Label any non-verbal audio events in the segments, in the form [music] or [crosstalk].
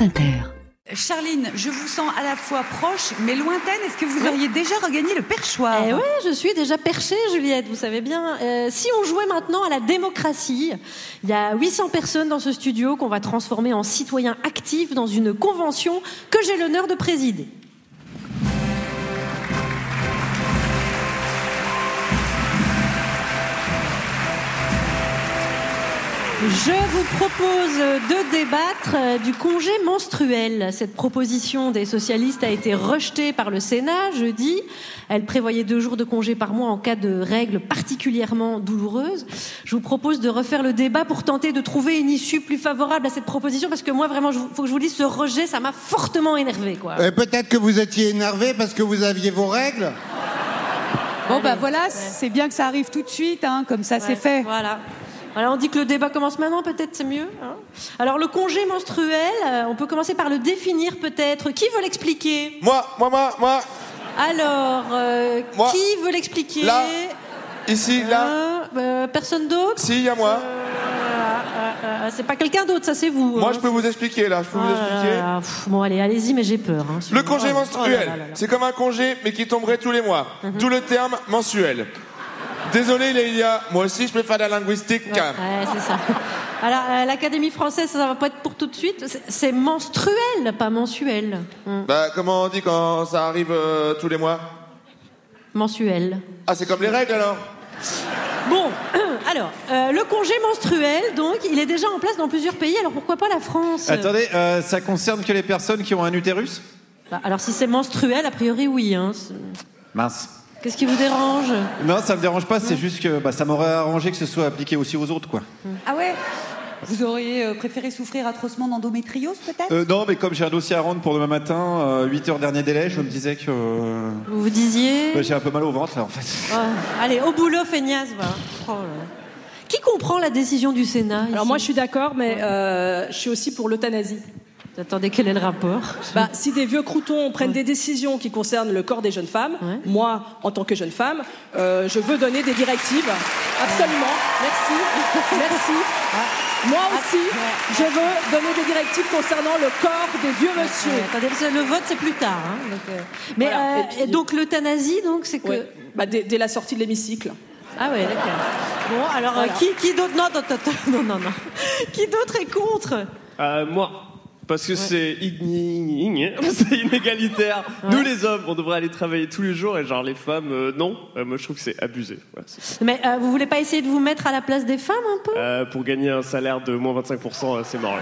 France Inter. Charline, je vous sens à la fois proche mais lointaine. Est-ce que vous auriez déjà regagné le perchoir? Eh ouais, je suis déjà perchée, Juliette, vous savez bien. Euh, si on jouait maintenant à la démocratie, il y a 800 personnes dans ce studio qu'on va transformer en citoyens actifs dans une convention que j'ai l'honneur de présider. Je vous propose de débattre euh, du congé menstruel. Cette proposition des socialistes a été rejetée par le Sénat jeudi. Elle prévoyait deux jours de congé par mois en cas de règles particulièrement douloureuses. Je vous propose de refaire le débat pour tenter de trouver une issue plus favorable à cette proposition parce que moi, vraiment, il faut que je vous dise, ce rejet, ça m'a fortement énervé. Quoi. Euh, Peut-être que vous étiez énervé parce que vous aviez vos règles. Bon bah voilà, c'est bien que ça arrive tout de suite, hein, comme ça c'est fait. Voilà. Alors on dit que le débat commence maintenant, peut-être c'est mieux. hein. Alors le congé menstruel, euh, on peut commencer par le définir peut-être. Qui veut l'expliquer? Moi, moi, moi, moi, Alors, euh, Moi. qui veut l'expliquer? Là. ici, là, euh, Personne d'autre? Si, il y a moi. Euh, euh, euh, C'est pas quelqu'un d'autre, ça c'est vous. Moi, hein. je peux vous expliquer, là, je peux Oh vous expliquer. là, pff, bon allez, allez-y, mais j'ai peur. hein, Le congé Oh, oh menstruel, là. c'est comme un congé, mais qui tomberait tous les mois. Mhm. D'où le terme mensuel. Désolé, Lélia, moi aussi, je peux faire de la linguistique. Ouais, c'est ça. Alors, euh, l'Académie française, ça va pas être pour tout de suite. C'est- C'est menstruel, pas mensuel. Hum, Bah, comment on dit quand ça arrive euh, tous les mois? Mensuel. Ah, c'est comme les règles, alors Bon, [clears throat] alors, euh, le congé menstruel, donc, il est déjà en place dans plusieurs pays, alors pourquoi pas la France? Attendez, euh, ça concerne que les personnes qui ont un utérus? Bah, Alors, si c'est menstruel, a priori, oui. hein. C'est- Mince. Qu'est-ce qui vous dérange? Non, ça me dérange pas, c'est juste que bah, ça m'aurait arrangé que ce soit appliqué aussi aux autres, quoi. Ah ouais? Vous auriez euh, préféré souffrir atrocement d'endométriose peut-être? Euh, non, mais comme j'ai un dossier à rendre pour demain matin, 8 heures dernier délai, je me disais que euh, Vous vous disiez? bah, j'ai un peu mal au ventre, là, en fait. Oh, Allez, au boulot, feignasse, va. Oh là là. Qui comprend la décision du Sénat Alors ici? moi je suis d'accord, mais euh, je suis aussi pour l'euthanasie. Attendez, quel est le rapport Bah, si des vieux croutons prennent des décisions qui concernent le corps des jeunes femmes, Ouais. moi, en tant que jeune femme, euh, je veux donner des directives. Absolument. Merci. Merci. Moi aussi, je veux donner des directives concernant le corps des vieux monsieur. Ouais, attendez, parce que le vote, c'est plus tard. hein, donc, euh, Mais Voilà, euh, et puis- et donc, l'euthanasie, donc, c'est que... Ouais. Bah, dès, dès la sortie de l'hémicycle. Ah ouais, d'accord. Bon, alors, euh, Voilà. qui, qui d'autre non, non, non, non, non, non. Qui d'autre est contre? Euh, moi. Parce que c'est igni- [laughs] c'est inégalitaire. Nous les hommes, on devrait aller travailler tous les jours et genre les femmes, euh, non. Euh, moi je trouve que c'est abusé. C'est- Mais euh, vous voulez pas essayer de vous mettre à la place des femmes un peu? Euh, pour gagner un salaire de moins 25%, euh, c'est mort.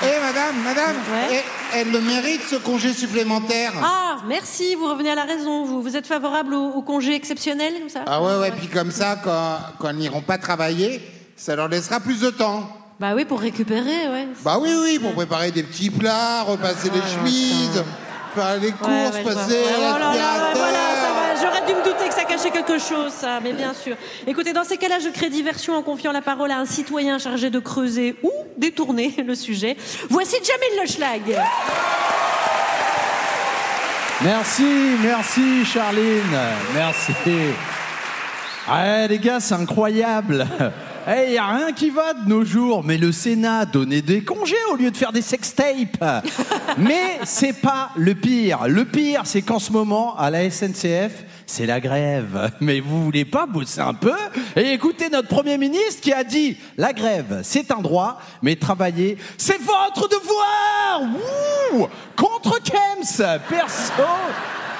Eh madame, madame, Ouais. eh, elle le mérite ce congé supplémentaire. Ah, merci, vous revenez à la raison. Vous, vous êtes favorable au, au congé exceptionnel, comme ça? Ah ouais, ouais, puis comme ça, quand, quand ils n'iront pas travailler, ça leur laissera plus de temps. Bah oui, pour récupérer, ouais. Bah oui, oui, pour préparer des petits plats, repasser les chemises, faire les Ouais, courses, ouais, passer Ouais, oh là là, ouais, l'aspirateur. voilà, ça va. J'aurais dû me douter que ça cachait quelque chose, ça, mais bien sûr. Écoutez, dans ces cas-là, je crée diversion en confiant la parole à un citoyen chargé de creuser ou détourner le sujet. Voici Jamil Le Schlag. Merci, merci Charline, merci. Ouais, les gars, c'est incroyable. Il n'y a rien qui va de nos jours, mais le Sénat donnait des congés au lieu de faire des sextapes. [laughs] mais c'est pas le pire. Le pire, c'est qu'en ce moment, à la SNCF, c'est la grève. Mais vous voulez pas bosser un peu Et écoutez notre Premier ministre qui a dit la grève, c'est un droit, mais travailler, c'est votre devoir Wouh Contre Kems Perso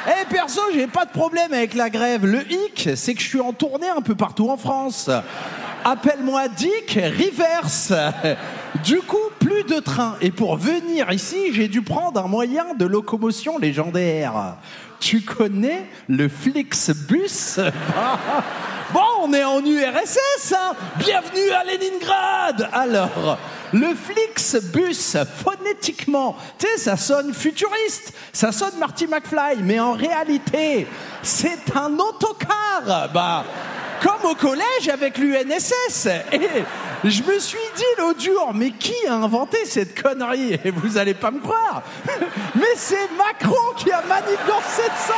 eh perso, j'ai pas de problème avec la grève. Le hic, c'est que je suis en tournée un peu partout en France. Appelle-moi Dick Rivers. Du coup, plus de train. Et pour venir ici, j'ai dû prendre un moyen de locomotion légendaire. Tu connais le Flixbus? [laughs] Bon, on est en URSS, hein Bienvenue à Leningrad Alors, le Flixbus, phonétiquement, tu sais, ça sonne futuriste, ça sonne Marty McFly, mais en réalité, c'est un autocar Bah, comme au collège avec l'UNSS Et je me suis dit l'autre jour, mais qui a inventé cette connerie? Et vous allez pas me croire Mais c'est Macron qui a manigancé ça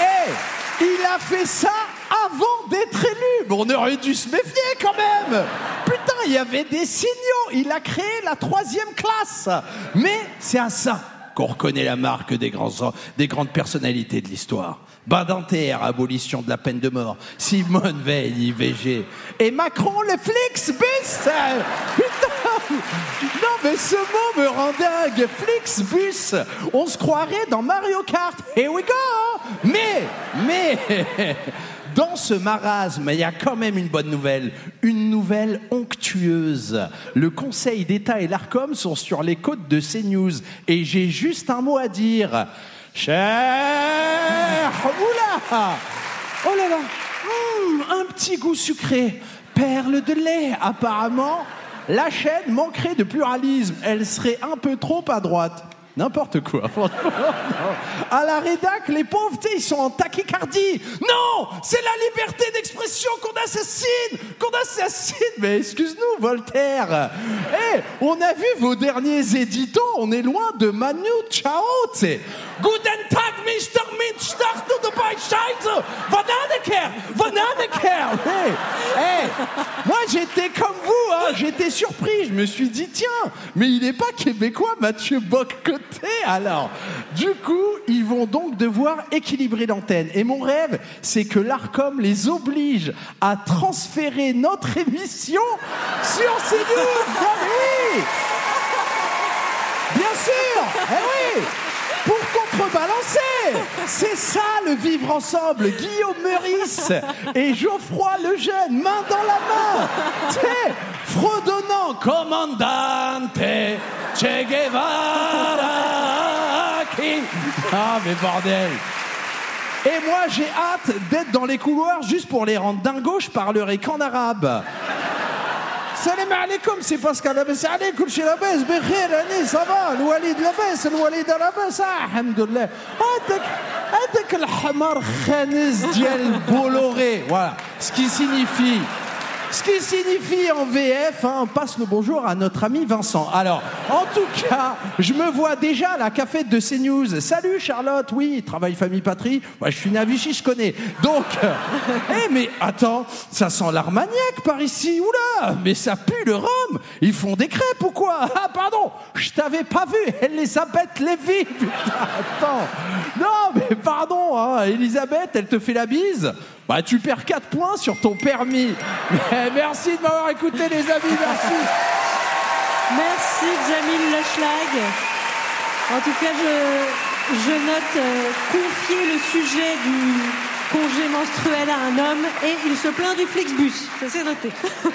Eh, il a fait ça avant d'être élu. On aurait dû se méfier quand même. Putain, il y avait des signaux. Il a créé la troisième classe. Mais c'est à ça qu'on reconnaît la marque des grandes personnalités de l'histoire. Badinter, abolition de la peine de mort. Simone Veil, IVG. Et Macron, le Flixbus Putain Non, mais ce mot me rend dingue Flixbus On se croirait dans Mario Kart. Here we go Mais, mais... Dans ce marasme, il y a quand même une bonne nouvelle, une nouvelle onctueuse. Le Conseil d'État et l'ARCOM sont sur les côtes de CNews et j'ai juste un mot à dire. Cher Oula Oh là là Un petit goût sucré. Perle de lait, apparemment. La chaîne manquerait de pluralisme. Elle serait un peu trop à droite. N'importe quoi. [laughs] À la rédac, les pauvres, ils sont en tachycardie. Non C'est la liberté d'expression qu'on assassine Qu'on assassine Mais excuse-nous, Voltaire. On a vu vos derniers éditos, on est loin de Manu Chao, tu sais. Guten Tag, Mr. Minch, du dabei Scheiße. Hey, moi j'étais comme vous, hein, j'étais surpris. Je me suis dit, tiens, mais il n'est pas québécois, Mathieu Bock-Côté. Alors, du coup, ils vont donc devoir équilibrer l'antenne. Et mon rêve, c'est que l'ARCOM les oblige à transférer notre émission sur CNews. Oui Bien sûr Eh oui Pour contrebalancer C'est ça le vivre ensemble. Guillaume Meurice et Geoffroy Lejeune, main dans la main. Fredonnant Commandante. Che Guevara Ah mais bordel. Et moi, j'ai hâte d'être dans les couloirs juste pour les rendre dingos, je parlerai qu'en arabe. السلام عليكم سي باسكال لاباس عليك كل شيء لاباس بخير هاني صافا الوالد لاباس الوالده لاباس آه الحمد لله. هذاك هذاك الحمار خانز ديال بولوغي فوالا سكي سينيفي ce qui signifie en VF, hein, on passe le bonjour à notre ami Vincent. Alors, en tout cas, je me vois déjà à la cafette de CNews. Salut Charlotte, oui, travail famille patrie. Moi, je suis né à Vichy, je connais. Donc, euh, eh mais attends, ça sent l'armagnac par ici. Oula, mais ça pue le rhum. Ils font des crêpes ou quoi? Ah pardon, je t'avais pas vu. Elisabeth Lévy. Putain, attends. Non, mais pardon, hein, Elisabeth, elle te fait la bise? Bah, tu perds 4 points sur ton permis. Merci de m'avoir écouté, les amis. Merci. Merci Jamil Lachlag. En tout cas, je, je note euh, confier le sujet du congé menstruel à un homme et il se plaint du Flixbus. Ça c'est noté.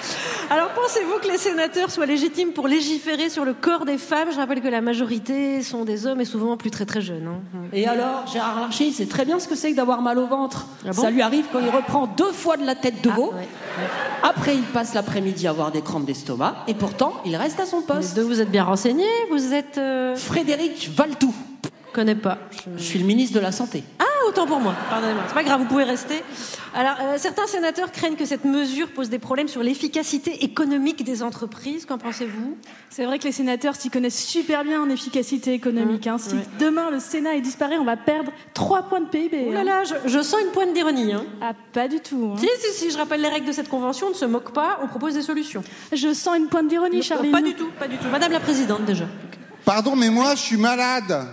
[laughs] Alors pensez-vous que les sénateurs soient légitimes pour légiférer sur le corps des femmes? Je rappelle que la majorité sont des hommes et souvent plus très très jeunes. hein. Et alors, Gérard Larcher, il sait très bien ce que c'est que d'avoir mal au ventre. Ah bon? Ça lui arrive quand il reprend deux fois de la tête de veau. Ah, ouais. Après, il passe l'après-midi à avoir des crampes d'estomac. Et pourtant, il reste à son poste. deux, vous êtes bien renseignés Vous êtes... euh, Frédéric Valtou. Je connais pas. Je- Je suis le ministre de la Santé. Ah, autant pour moi. Pardonnez-moi. C'est pas grave, vous pouvez rester. Alors, euh, certains sénateurs craignent que cette mesure pose des problèmes sur l'efficacité économique des entreprises. Qu'en pensez-vous? C'est vrai que les sénateurs s'y connaissent super bien en efficacité économique. hein. Si ouais. demain le Sénat est disparaît, on va perdre 3 points de PIB. Oh là hein. là, je, je sens une pointe d'ironie. Hein. Ah, pas du tout. hein. Si, si, si, je rappelle les règles de cette convention, on ne se moque pas, on propose des solutions. Je sens une pointe d'ironie, Charline. Pas du tout, pas du tout. Madame la Présidente, déjà. Pardon, mais moi, je suis malade.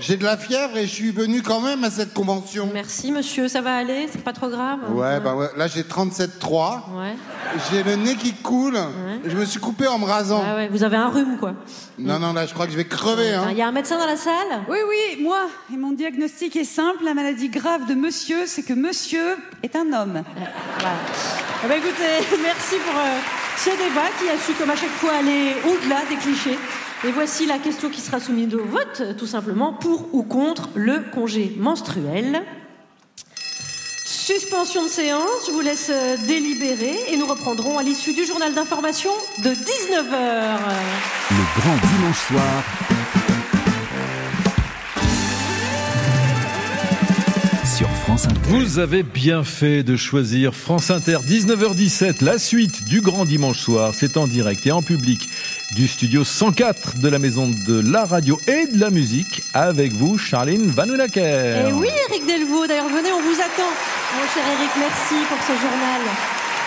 J'ai de la fièvre et je suis venu quand même à cette convention. Merci, monsieur, ça va aller? C'est pas trop grave? Ouais, bah ouais. Là, j'ai 37,3. Ouais. J'ai le nez qui coule. Je me suis coupé en me rasant. Ah ouais, vous avez un rhume, quoi. Non, non, là, je crois que je vais crever. Hein. Il y a un médecin dans la salle? Oui, oui, moi. Et mon diagnostic est simple. La maladie grave de monsieur, c'est que monsieur est un homme. Voilà. Eh ben, écoutez, [laughs] merci pour euh, ce débat qui a su, comme à chaque fois, aller au-delà des clichés. Et voici la question qui sera soumise au vote, tout simplement, pour ou contre le congé menstruel. Suspension de séance, je vous laisse euh, délibérer et nous reprendrons à l'issue du journal d'information de 19h. Le grand dimanche soir. France Inter. Vous avez bien fait de choisir France Inter 19h17, la suite du grand dimanche soir. C'est en direct et en public du studio 104 de la maison de la radio et de la musique avec vous, Charline Vanhoenacker. Et oui, Eric Delvaux, d'ailleurs, venez, on vous attend. Mon cher Eric, merci pour ce journal.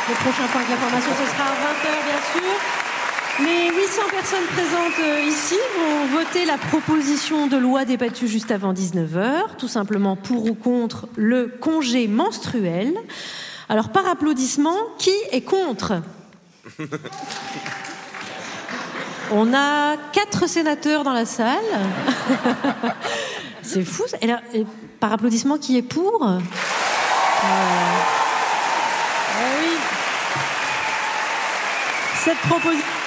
Le prochain point de l'information, ce sera à 20h, bien sûr. Les 800 personnes présentes euh, ici vont voter la proposition de loi débattue juste avant 19h, tout simplement pour ou contre le congé menstruel. Alors par applaudissement, qui est contre? [laughs] On a quatre sénateurs dans la salle. [laughs] C'est fou. Et là, et par applaudissement, qui est pour? Euh, eh oui. Cette proposition.